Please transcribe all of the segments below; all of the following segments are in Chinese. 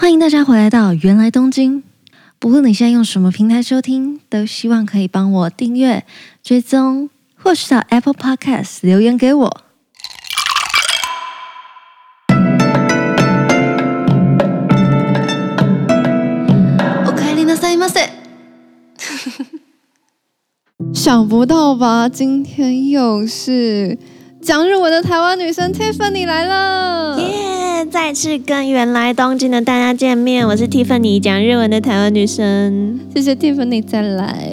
欢迎大家回来到芫来东京。不论你现在用什么平台收听，都希望可以帮我订阅、追踪，或是到 Apple Podcast 留言给我。おかえりなさいませ。想不到吧？今天又是 讲日文的台湾女生 Tiffany 来了。耶！再次跟原来东京的大家见面，我是 Tiffany，讲日文的台湾女生。谢谢 Tiffany 再来。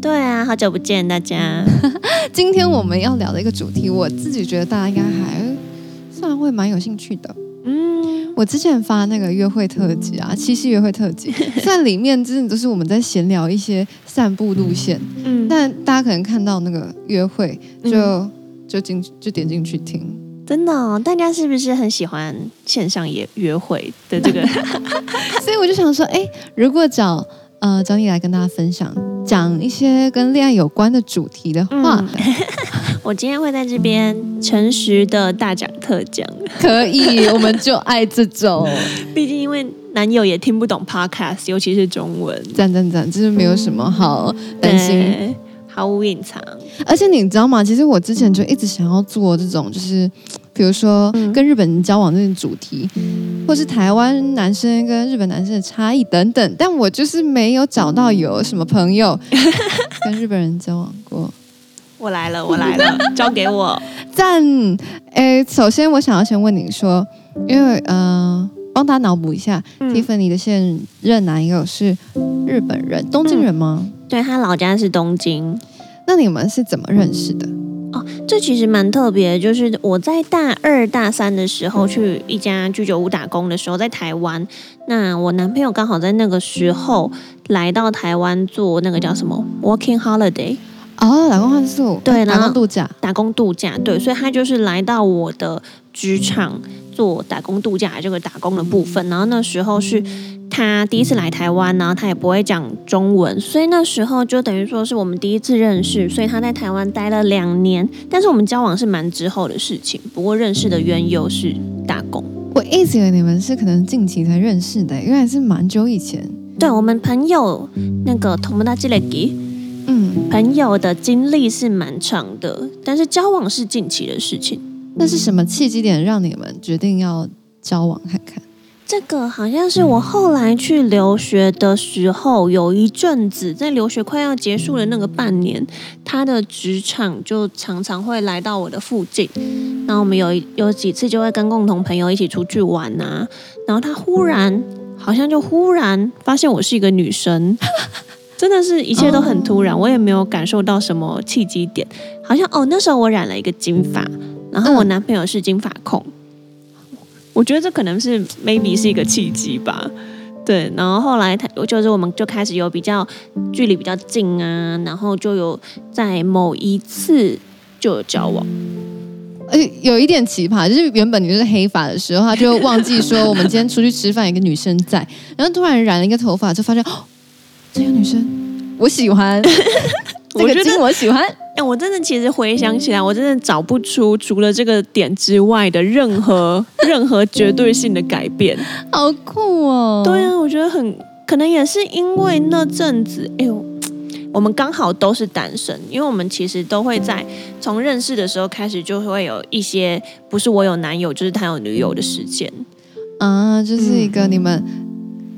对啊，好久不见大家。今天我们要聊的一个主题，我自己觉得大家应该还算会蛮有兴趣的。嗯，我之前发那个约会特辑啊，七夕约会特辑，在里面真的都是我们在闲聊一些散步路线。嗯，但大家可能看到那个约会，就、嗯、就进就点进去听。真的哦，大家是不是很喜欢线上约约会的这个？所以我就想说，哎，如果找呃找你来跟大家分享，讲一些跟恋爱有关的主题的话，嗯、我今天会在这边诚实的大讲特讲。可以，我们就爱这种。毕竟因为男友也听不懂 podcast，尤其是中文，赞赞赞，就是没有什么好担心。嗯毫无隐藏，而且你知道吗？其实我之前就一直想要做这种，就是比如说跟日本人交往这种主题，嗯、或是台湾男生跟日本男生的差异等等，但我就是没有找到有什么朋友 跟日本人交往过。我来了，我来了，交给我赞。诶，首先我想要先问你说，因为嗯，帮、呃、他脑补一下、嗯、，Tiffany 的现任男友是日本人，东京人吗？嗯对，他老家是东京，那你们是怎么认识的？哦，这其实蛮特别，就是我在大二大三的时候去一家居酒屋打工的时候，在台湾，那我男朋友刚好在那个时候来到台湾做那个叫什么 working holiday 哦，打工换宿，对，打工度假，打工度假，对，所以他就是来到我的职场做打工度假这个打工的部分，然后那时候是。他第一次来台湾，然后他也不会讲中文，所以那时候就等于说是我们第一次认识。所以他在台湾待了两年，但是我们交往是蛮之后的事情。不过认识的缘由是打工。我一直以为你们是可能近期才认识的，原来是蛮久以前。对，我们朋友那个友达歴，嗯，朋友的经历是蛮长的，但是交往是近期的事情。那是什么契机点让你们决定要交往看看？这个好像是我后来去留学的时候，有一阵子在留学快要结束的那个半年，他的职场就常常会来到我的附近，然后我们有有几次就会跟共同朋友一起出去玩啊，然后他忽然好像就忽然发现我是一个女生，真的是一切都很突然，我也没有感受到什么契机点，好像哦那时候我染了一个金发，然后我男朋友是金发控。我觉得这可能是 maybe 是一个契机吧，对。然后后来他就是我们就开始有比较距离比较近啊，然后就有在某一次就有交往。呃，有一点奇葩，就是原本你就是黑发的时候，他就忘记说我们今天出去吃饭，一个女生在，然后突然染了一个头发，就发现哦，这个女生我喜欢，这个金我喜欢。哎，我真的其实回想起来，我真的找不出除了这个点之外的任何任何绝对性的改变。好酷哦！对啊，我觉得很可能也是因为那阵子，哎呦，我们刚好都是单身，因为我们其实都会在从认识的时候开始就会有一些不是我有男友就是他有女友的时间啊，就是一个你们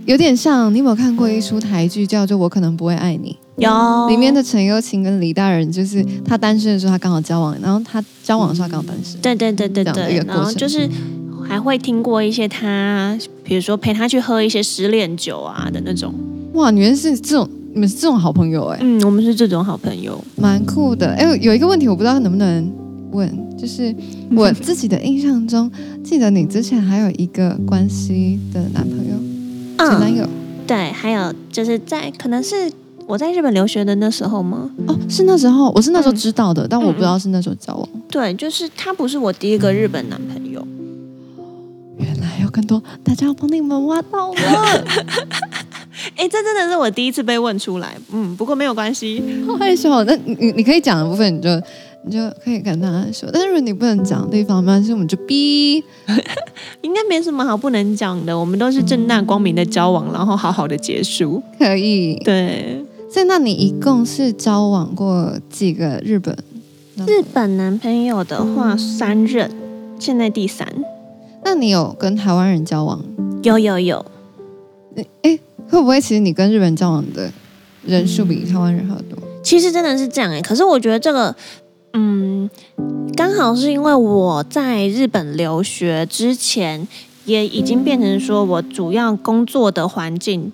有点像，你有没有看过一出台剧叫做《我可能不会爱你》？有里面的陈又青跟李大人，就是他单身的时候，他刚好交往，然后他交往的时候，他刚好单身。对对对对对。然后就是还会听过一些他，比如说陪他去喝一些失恋酒啊的那种。哇，你们是这种，你们是这种好朋友哎、欸。嗯，我们是这种好朋友，蛮酷的。哎，有一个问题我不知道能不能问，就是我自己的印象中，记得你之前还有一个关系的男朋友，前男友。嗯、对，还有就是在可能是。我在日本留学的那时候吗？哦，是那时候，我是那时候知道的，嗯、但我不知道是那时候交往。对，就是他不是我第一个日本男朋友。原来有更多，大家要帮你们挖到了。哎，这真的是我第一次被问出来。嗯，不过没有关系。好害羞。那你你可以讲的部分，你就你就可以跟他说。但是如果你不能讲的地方，没关系，我们就逼。应该没什么好不能讲的，我们都是正大光明的交往，然后好好的结束。可以。对。所以，那你一共是交往过几个日本？日本男朋友的话，三任，现在第三。那你有跟台湾人交往？有有有。哎，会不会其实你跟日本人交往的人数比台湾人还要多？其实真的是这样哎，可是我觉得这个，嗯，刚好是因为我在日本留学之前，也已经变成说我主要工作的环境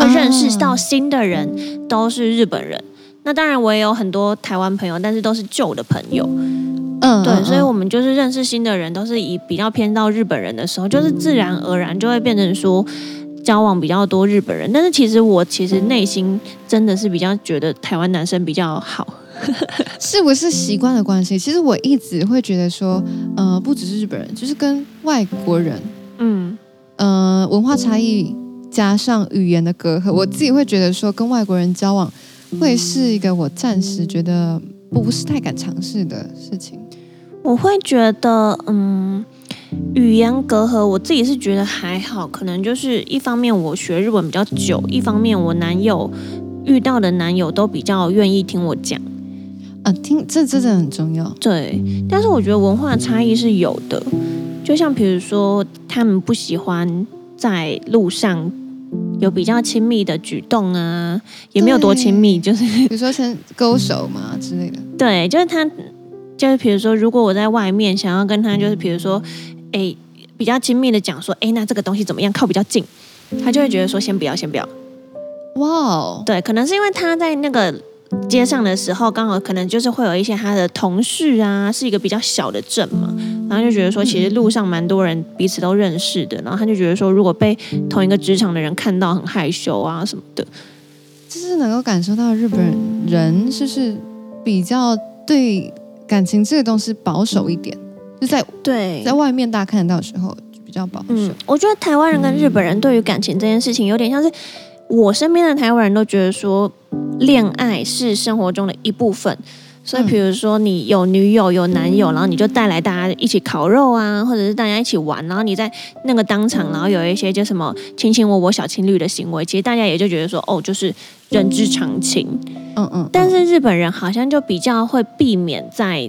会认识到新的人都是日本人。那当然我也有很多台湾朋友，但是都是旧的朋友。嗯，对，所以我们就是认识新的人都是以比较偏到日本人的时候，就是自然而然就会变成说。交往比较多日本人，但是其实我其实内心真的是比较觉得台湾男生比较好，是不是习惯的关系？其实我一直会觉得说，呃，不只是日本人，就是跟外国人，嗯，呃，文化差异加上语言的隔阂，我自己会觉得说，跟外国人交往会是一个我暂时觉得不是太敢尝试的事情。我会觉得，嗯。语言隔阂，我自己是觉得还好，可能就是一方面我学日文比较久，一方面我男友遇到的男友都比较愿意听我讲，啊，听这这真的很重要。对，但是我觉得文化差异是有的，就像比如说他们不喜欢在路上有比较亲密的举动啊，也没有多亲密，就是比如说先勾手嘛之类的。对，就是他，就是比如说如果我在外面想要跟他，就是比如说。哎，比较亲密的讲说，哎，那这个东西怎么样？靠比较近，他就会觉得说，先不要，先不要。哇哦，对，可能是因为他在那个街上的时候，刚好可能就是会有一些他的同事啊，是一个比较小的镇嘛，然后就觉得说，其实路上蛮多人彼此都认识的，然后他就觉得说，如果被同一个职场的人看到，很害羞啊什么的，就是能够感受到日本人就是比较对感情这个东西保守一点。就在对，在外面大家看得到的时候就比较保守。嗯，我觉得台湾人跟日本人对于感情这件事情有点像是，我身边的台湾人都觉得说，恋爱是生活中的一部分。所以，比如说你有女友有男友，然后你就带来大家一起烤肉啊，或者是大家一起玩，然后你在那个当场，然后有一些就什么卿卿我我小情侣的行为，其实大家也就觉得说，哦，就是人之常情。嗯嗯。但是日本人好像就比较会避免在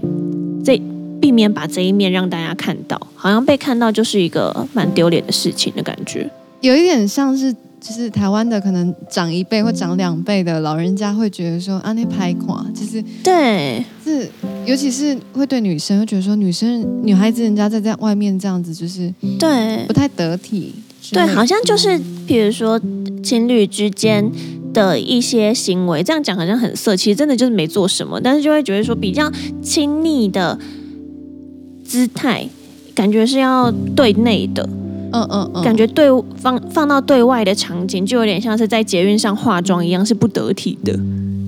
这。避免把这一面让大家看到，好像被看到就是一个蛮丢脸的事情的感觉，有一点像是就是台湾的可能长一辈或长两辈的老人家会觉得说啊那拍垮，就是对，是尤其是会对女生会觉得说女生女孩子人家在在外面这样子就是对。不太得体，对，好像就是比如说情侣之间的一些行为，这样讲好像很色，其实真的就是没做什么，但是就会觉得说比较亲密的。姿态感觉是要对内的，嗯嗯嗯，感觉对放放到对外的场景，就有点像是在捷运上化妆一样，是不得体的。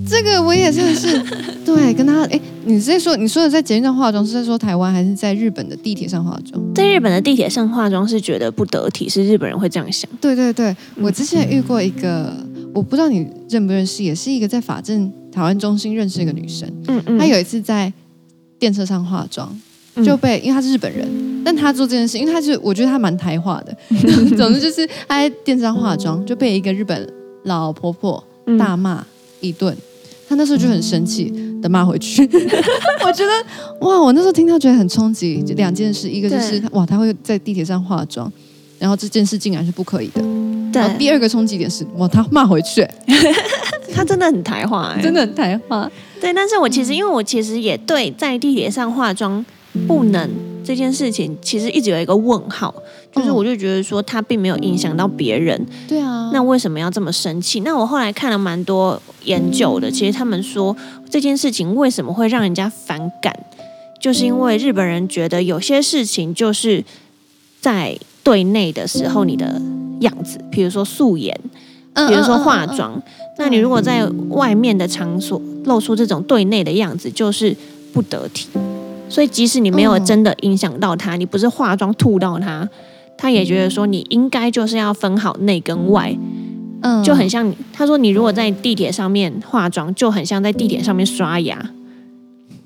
这个我也真的，是 对，跟他哎，你是在说你说的在捷运上化妆，是在说台湾还是在日本的地铁上化妆？在日本的地铁上化妆是觉得不得体，是日本人会这样想。对对对，我之前遇过一个，嗯、我不知道你认不认识，也是一个在法政台湾中心认识一个女生，嗯嗯，她有一次在电车上化妆。就被，因为他是日本人，但他做这件事，因为他是我觉得他蛮台化的。总之就是他在电视上化妆，就被一个日本老婆婆大骂一顿。他那时候就很生气的骂回去。我觉得哇，我那时候听到觉得很冲击。就两件事，一个就是哇，他会在地铁上化妆，然后这件事竟然是不可以的。对。然后第二个冲击点是哇，他骂回去，他真的很台化，真的很台化。对，但是我其实因为我其实也对在地铁上化妆。不能这件事情其实一直有一个问号，就是我就觉得说他并没有影响到别人，对啊，那为什么要这么生气？那我后来看了蛮多研究的，其实他们说这件事情为什么会让人家反感，就是因为日本人觉得有些事情就是在对内的时候你的样子，比如说素颜，比如说化妆，那你如果在外面的场所露出这种对内的样子，就是不得体。所以，即使你没有真的影响到他，你不是化妆吐到他，他也觉得说你应该就是要分好内跟外，嗯，就很像他说你如果在地铁上面化妆，就很像在地铁上面刷牙。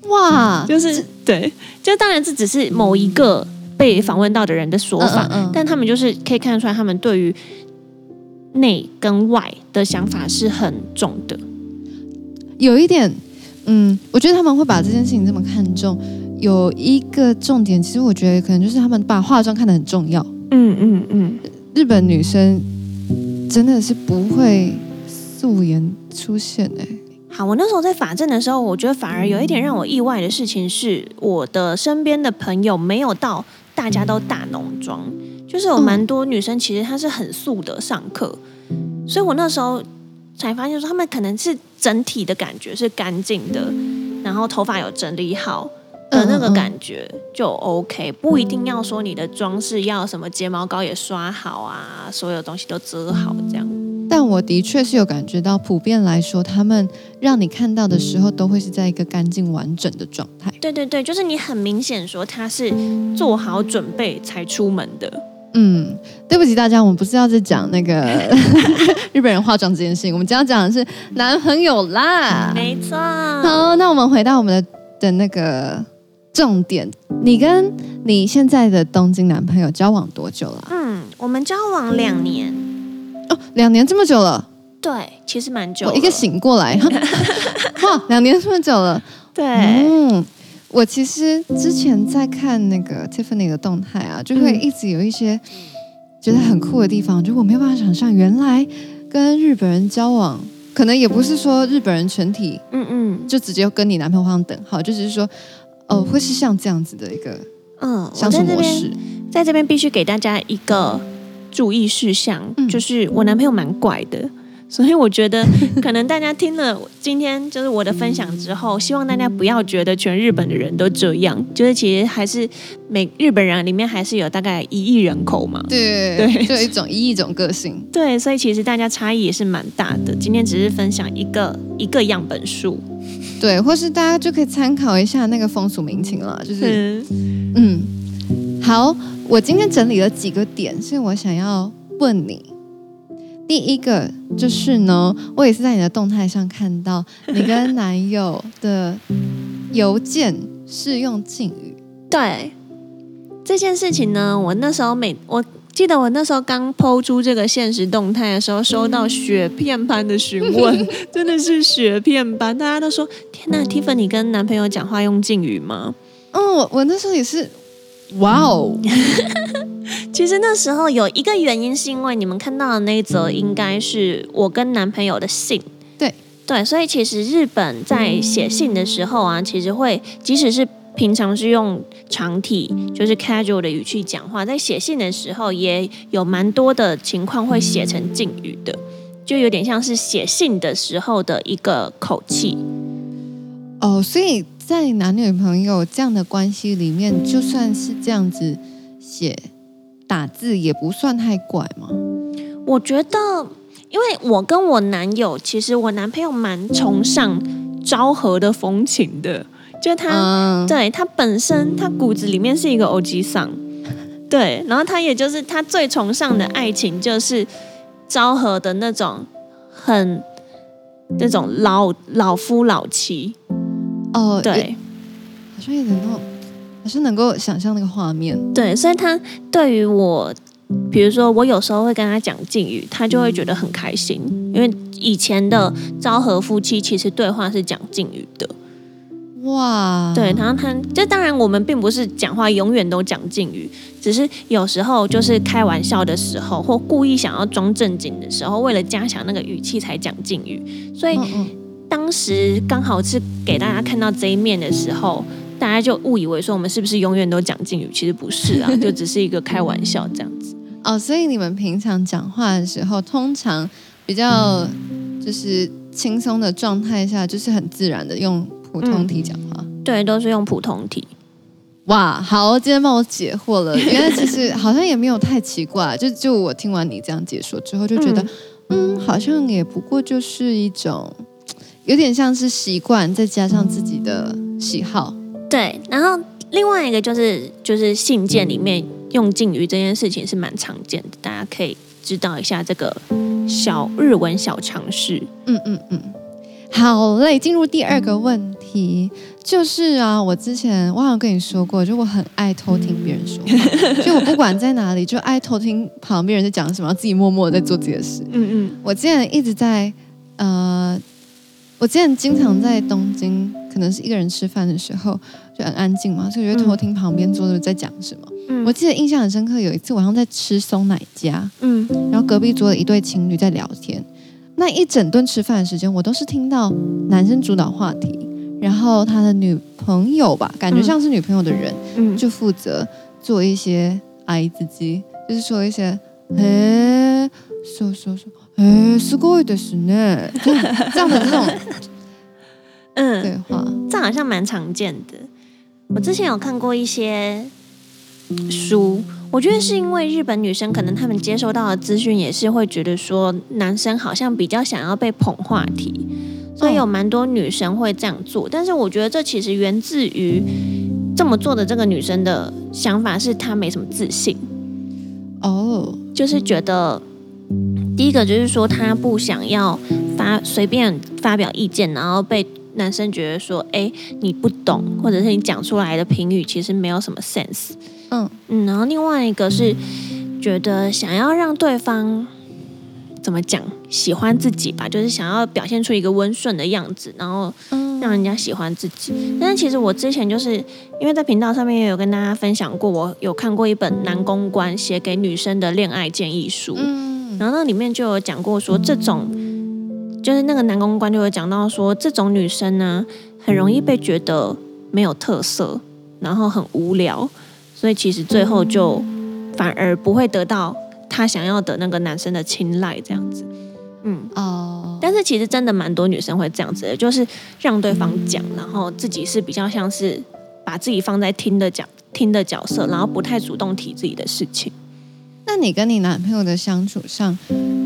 哇，就是对，就当然这只是某一个被访问到的人的说法，嗯嗯嗯，但他们就是可以看得出来，他们对于内跟外的想法是很重的。有一点，嗯，我觉得他们会把这件事情这么看重，有一个重点，其实我觉得可能就是他们把化妆看得很重要。嗯嗯嗯，日本女生真的是不会素颜出现哎、欸。好，我那时候在法政的时候，我觉得反而有一点让我意外的事情是，我的身边的朋友没有到大家都大浓妆，就是有蛮多女生其实她是很素的上课，所以我那时候才发现说，她们可能是整体的感觉是干净的，然后头发有整理好的那个感觉就 OK，不一定要说你的装饰要什么睫毛膏也刷好啊，所有东西都遮好这样。但我的确是有感觉到，普遍来说，他们让你看到的时候，都会是在一个干净完整的状态。对对对，就是你很明显说他是做好准备才出门的。嗯，对不起大家，我们不是要在讲那个 日本人化妆这件事情，我们今天要讲的是男朋友啦。没错。好，那我们回到我们的的那个重点，你跟你现在的东京男朋友交往多久了？嗯，我们交往两年。哦，两年这么久了，对，其实蛮久。我一个醒过来，哇，两年这么久了，对。嗯，我其实之前在看那个 Tiffany 的动态啊，就会一直有一些觉得很酷的地方，就我没有办法想象，原来跟日本人交往，可能也不是说日本人全体，嗯嗯，就直接跟你男朋友画等号，就只是说，哦，会是像这样子的一个，嗯，相处模式。在这边必须给大家一个。注意事项就是我男朋友蛮怪的，所以我觉得 可能大家听了今天就是我的分享之后，希望大家不要觉得全日本的人都这样，就是其实还是每日本人里面还是有大概一亿人口嘛，对对，就有一种一亿种个性，对，所以其实大家差异也是蛮大的。今天只是分享一个一个样本数，对，或是大家就可以参考一下那个风俗民情了，就是嗯，嗯，好。我今天整理了几个点，是我想要问你。第一个就是呢，我也是在你的动态上看到 你跟男友的邮件是用敬语。对这件事情呢，我那时候每我记得我那时候刚 PO 出这个现实动态的时候，收到雪片般的询问，真的是雪片般，大家都说：“天哪，Tiffany，你跟男朋友讲话用敬语吗？”嗯，我我那时候也是。哇哦！其实那时候有一个原因，是因为你们看到的那一则应该是我跟男朋友的信。对对，所以其实日本在写信的时候啊，其实会即使是平常是用长体，就是 casual 的语气讲话，在写信的时候也有蛮多的情况会写成敬语的，就有点像是写信的时候的一个口气。哦，所以。在男女朋友这样的关系里面，就算是这样子写打字，也不算太怪吗？我觉得，因为我跟我男友，其实我男朋友蛮崇尚昭和的风情的，就他、嗯、对他本身，他骨子里面是一个欧吉桑，对，然后他也就是他最崇尚的爱情，就是昭和的那种很那种老老夫老妻。哦，对，好像也能够，还是能够想象那个画面。对，所以他对于我，比如说我有时候会跟他讲敬语，他就会觉得很开心，因为以前的昭和夫妻其实对话是讲敬语的。哇，对，然后他，就当然我们并不是讲话永远都讲敬语，只是有时候就是开玩笑的时候，或故意想要装正经的时候，为了加强那个语气才讲敬语，所以。嗯嗯当时刚好是给大家看到这一面的时候，大家就误以为说我们是不是永远都讲敬语？其实不是啊，就只是一个开玩笑这样子。哦，所以你们平常讲话的时候，通常比较就是轻松的状态下，就是很自然的用普通体讲话。嗯，对，都是用普通体。哇，好，今天帮我解惑了。原来其实好像也没有太奇怪，就就我听完你这样解说之后，就觉得嗯，嗯，好像也不过就是一种。有点像是习惯，再加上自己的喜好。对，然后另外一个就是，就是信件里面用敬语这件事情是蛮常见的，大家可以知道一下这个小日文小常识。嗯嗯嗯。好嘞，进入第二个问题，就是啊，我之前我好像跟你说过，就我很爱偷听别人说话，就我不管在哪里，就爱偷听旁边人在讲什么，自己默默的在做自己的事。嗯嗯，我之前一直在呃，我之前经常在东京，可能是一个人吃饭的时候就很安静嘛，所以我就偷听旁边桌的在讲什么。嗯，我记得印象很深刻，有一次晚上在吃松奶家，嗯，然后隔壁桌的一对情侣在聊天。那一整顿吃饭的时间，我都是听到男生主导话题，然后他的女朋友吧，感觉像是女朋友的人，嗯，就负责做一些爱自己，就是说一些，哎，说说说，哎，すごいですね，这样的这种，嗯，对话，这好像蛮常见的。我之前有看过一些书。 我觉得是因为日本女生可能她们接收到的资讯也是会觉得说男生好像比较想要被捧话题，所以有蛮多女生会这样做。但是我觉得这其实源自于这么做的这个女生的想法是她没什么自信哦，就是觉得第一个就是说她不想要发随便发表意见，然后被男生觉得说哎你不懂，或者是你讲出来的评语其实没有什么 sense。嗯嗯，然后另外一个是觉得想要让对方怎么讲喜欢自己吧，就是想要表现出一个温顺的样子，然后让人家喜欢自己。但是其实我之前就是因为在频道上面也有跟大家分享过，我有看过一本男公关写给女生的恋爱建议书，嗯然后那里面就有讲过说，这种就是那个男公关就有讲到说，这种女生呢很容易被觉得没有特色，然后很无聊。所以其实最后就反而不会得到她想要的那个男生的青睐，这样子，嗯哦。但是其实真的蛮多女生会这样子的，就是让对方讲，然后自己是比较像是把自己放在听的角听的角色，然后不太主动提自己的事情。那你跟你男朋友的相处上，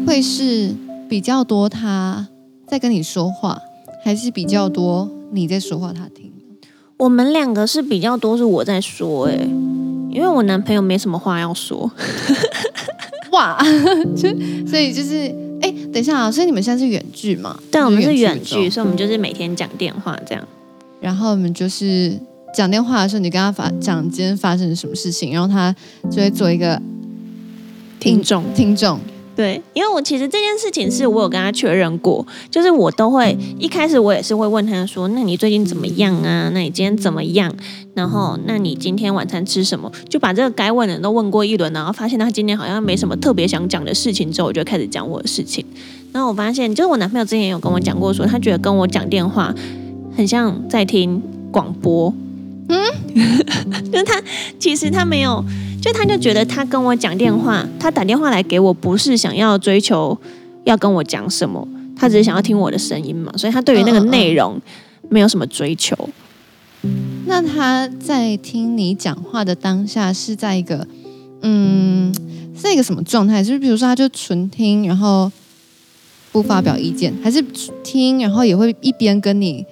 会是比较多他在跟你说话，还是比较多你在说话他听？我们两个是比较多是我在说，哎。因为我男朋友没什么话要说，哇，就所以就是，哎，等一下啊，所以你们现在是远距嘛？对，我们是远距，所以我们就是每天讲电话这样。然后我们就是讲电话的时候，你跟他发讲今天发生了什么事情，然后他就会做一个听众，听众。对，因为我其实这件事情是我有跟他确认过，就是我都会一开始我也是会问他说：“那你最近怎么样啊？那你今天怎么样？然后那你今天晚餐吃什么？”就把这个该问的都问过一轮，然后发现他今天好像没什么特别想讲的事情之后，我就开始讲我的事情。然后我发现，就是我男朋友之前也有跟我讲过说，说他觉得跟我讲电话很像在听广播。嗯，就是他其实他没有。就他就觉得他跟我讲电话，他打电话来给我，不是想要追求要跟我讲什么，他只是想要听我的声音嘛，所以他对于那个内容没有什么追求。那他在听你讲话的当下是在一个嗯，是一个什么状态？就是比如说他就纯听，然后不发表意见，还是听，然后也会一边跟你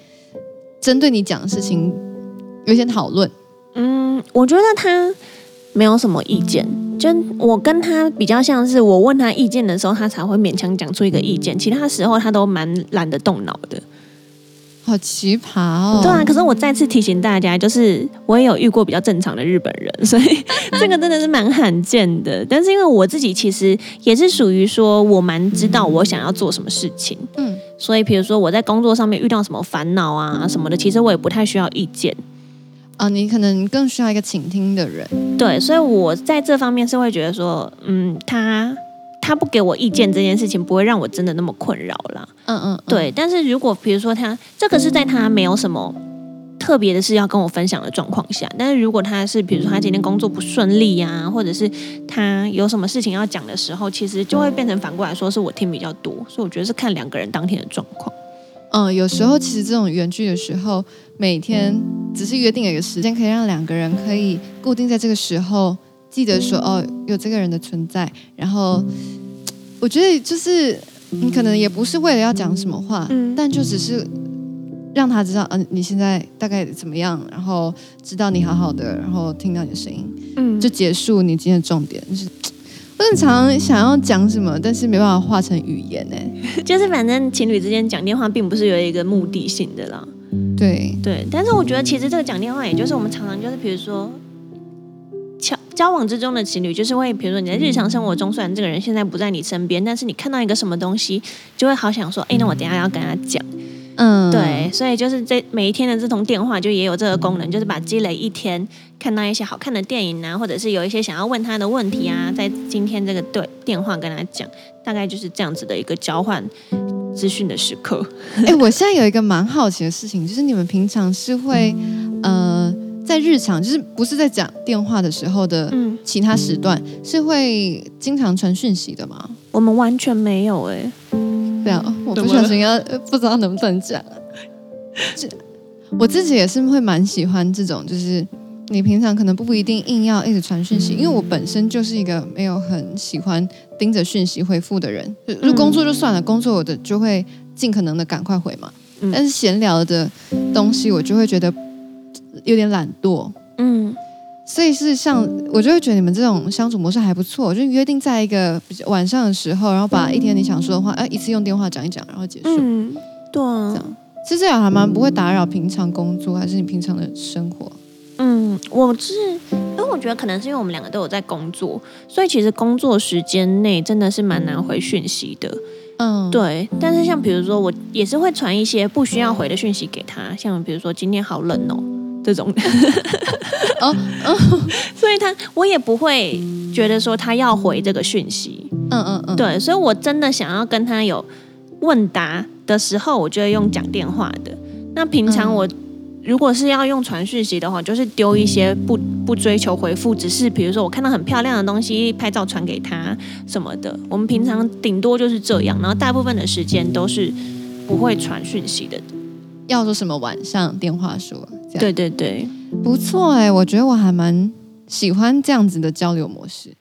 针对你讲的事情有些讨论？嗯，我觉得他。没有什么意见，就我跟他比较像是，我问他意见的时候，他才会勉强讲出一个意见，其他时候他都蛮懒得动脑的，好奇葩哦。对啊，可是我再次提醒大家，就是我也有遇过比较正常的日本人，所以这个真的是蛮罕见的。但是因为我自己其实也是属于说我蛮知道我想要做什么事情，嗯，所以比如说我在工作上面遇到什么烦恼啊什么的，其实我也不太需要意见。啊，你可能更需要一个倾听的人。对，所以我在这方面是会觉得说，嗯，他他不给我意见这件事情，不会让我真的那么困扰啦。嗯嗯，嗯，对。但是如果比如说他这个是在他没有什么特别的事要跟我分享的状况下，但是如果他是比如说他今天工作不顺利呀、啊，或者是他有什么事情要讲的时候，其实就会变成反过来说是我听比较多。所以我觉得是看两个人当天的状况。嗯，有时候其实这种远距的时候，每天只是约定了一个时间，可以让两个人可以固定在这个时候记得说哦，有这个人的存在。然后我觉得就是你可能也不是为了要讲什么话，但就只是让他知道，嗯、呃，你现在大概怎么样，然后知道你好好的，然后听到你的声音，嗯，就结束你今天的重点。就是我很常想要讲什么，但是没办法化成语言呢。就是反正情侣之间讲电话，并不是有一个目的性的啦。对对，但是我觉得其实这个讲电话，也就是我们常常就是比如说。交交往之中的情侣，就是会，比如说你在日常生活中，虽然这个人现在不在你身边，但是你看到一个什么东西，就会好想说，哎，那我等下要跟他讲。嗯，对，所以就是这每一天的这通电话，就也有这个功能，就是把积累一天看到一些好看的电影啊，或者是有一些想要问他的问题啊，在今天这个对电话跟他讲，大概就是这样子的一个交换资讯的时刻。哎，我现在有一个蛮好奇的事情，就是你们平常是会呃。在日常，就是不是在讲电话的时候的其他时段，嗯、是会经常传讯息的吗？我们完全没有哎、欸，对啊，我不小心要不知道能不能讲。这我自己也是会蛮喜欢这种，就是你平常可能不一定硬要一直传讯息，嗯、因为我本身就是一个没有很喜欢盯着讯息回复的人。就工作就算了，工作我的就会尽可能的赶快回嘛。嗯、但是闲聊的东西，我就会觉得。有点懒惰，嗯，所以是像我就会觉得你们这种相处模式还不错，就约定在一个晚上的时候，然后把一天你想说的话，哎、嗯，一次用电话讲一讲，然后结束。嗯，对啊，这样其实这样还蛮不会打扰平常工作，还是你平常的生活？嗯，我是因为我觉得可能是因为我们两个都有在工作，所以其实工作时间内真的是蛮难回讯息的。嗯，对。但是像比如说，我也是会传一些不需要回的讯息给他，像比如说今天好冷哦。这种，哦哦，所以他我也不会觉得说他要回这个讯息，嗯嗯嗯，对，所以我真的想要跟他有问答的时候，我就会用讲电话的。那平常我如果是要用传讯息的话，就是丢一些不不追求回复，只是比如说我看到很漂亮的东西，拍照传给他什么的。我们平常顶多就是这样，然后大部分的时间都是不会传讯息的。要说什么晚上电话说？对对对，不错哎，我觉得我还蛮喜欢这样子的交流模式。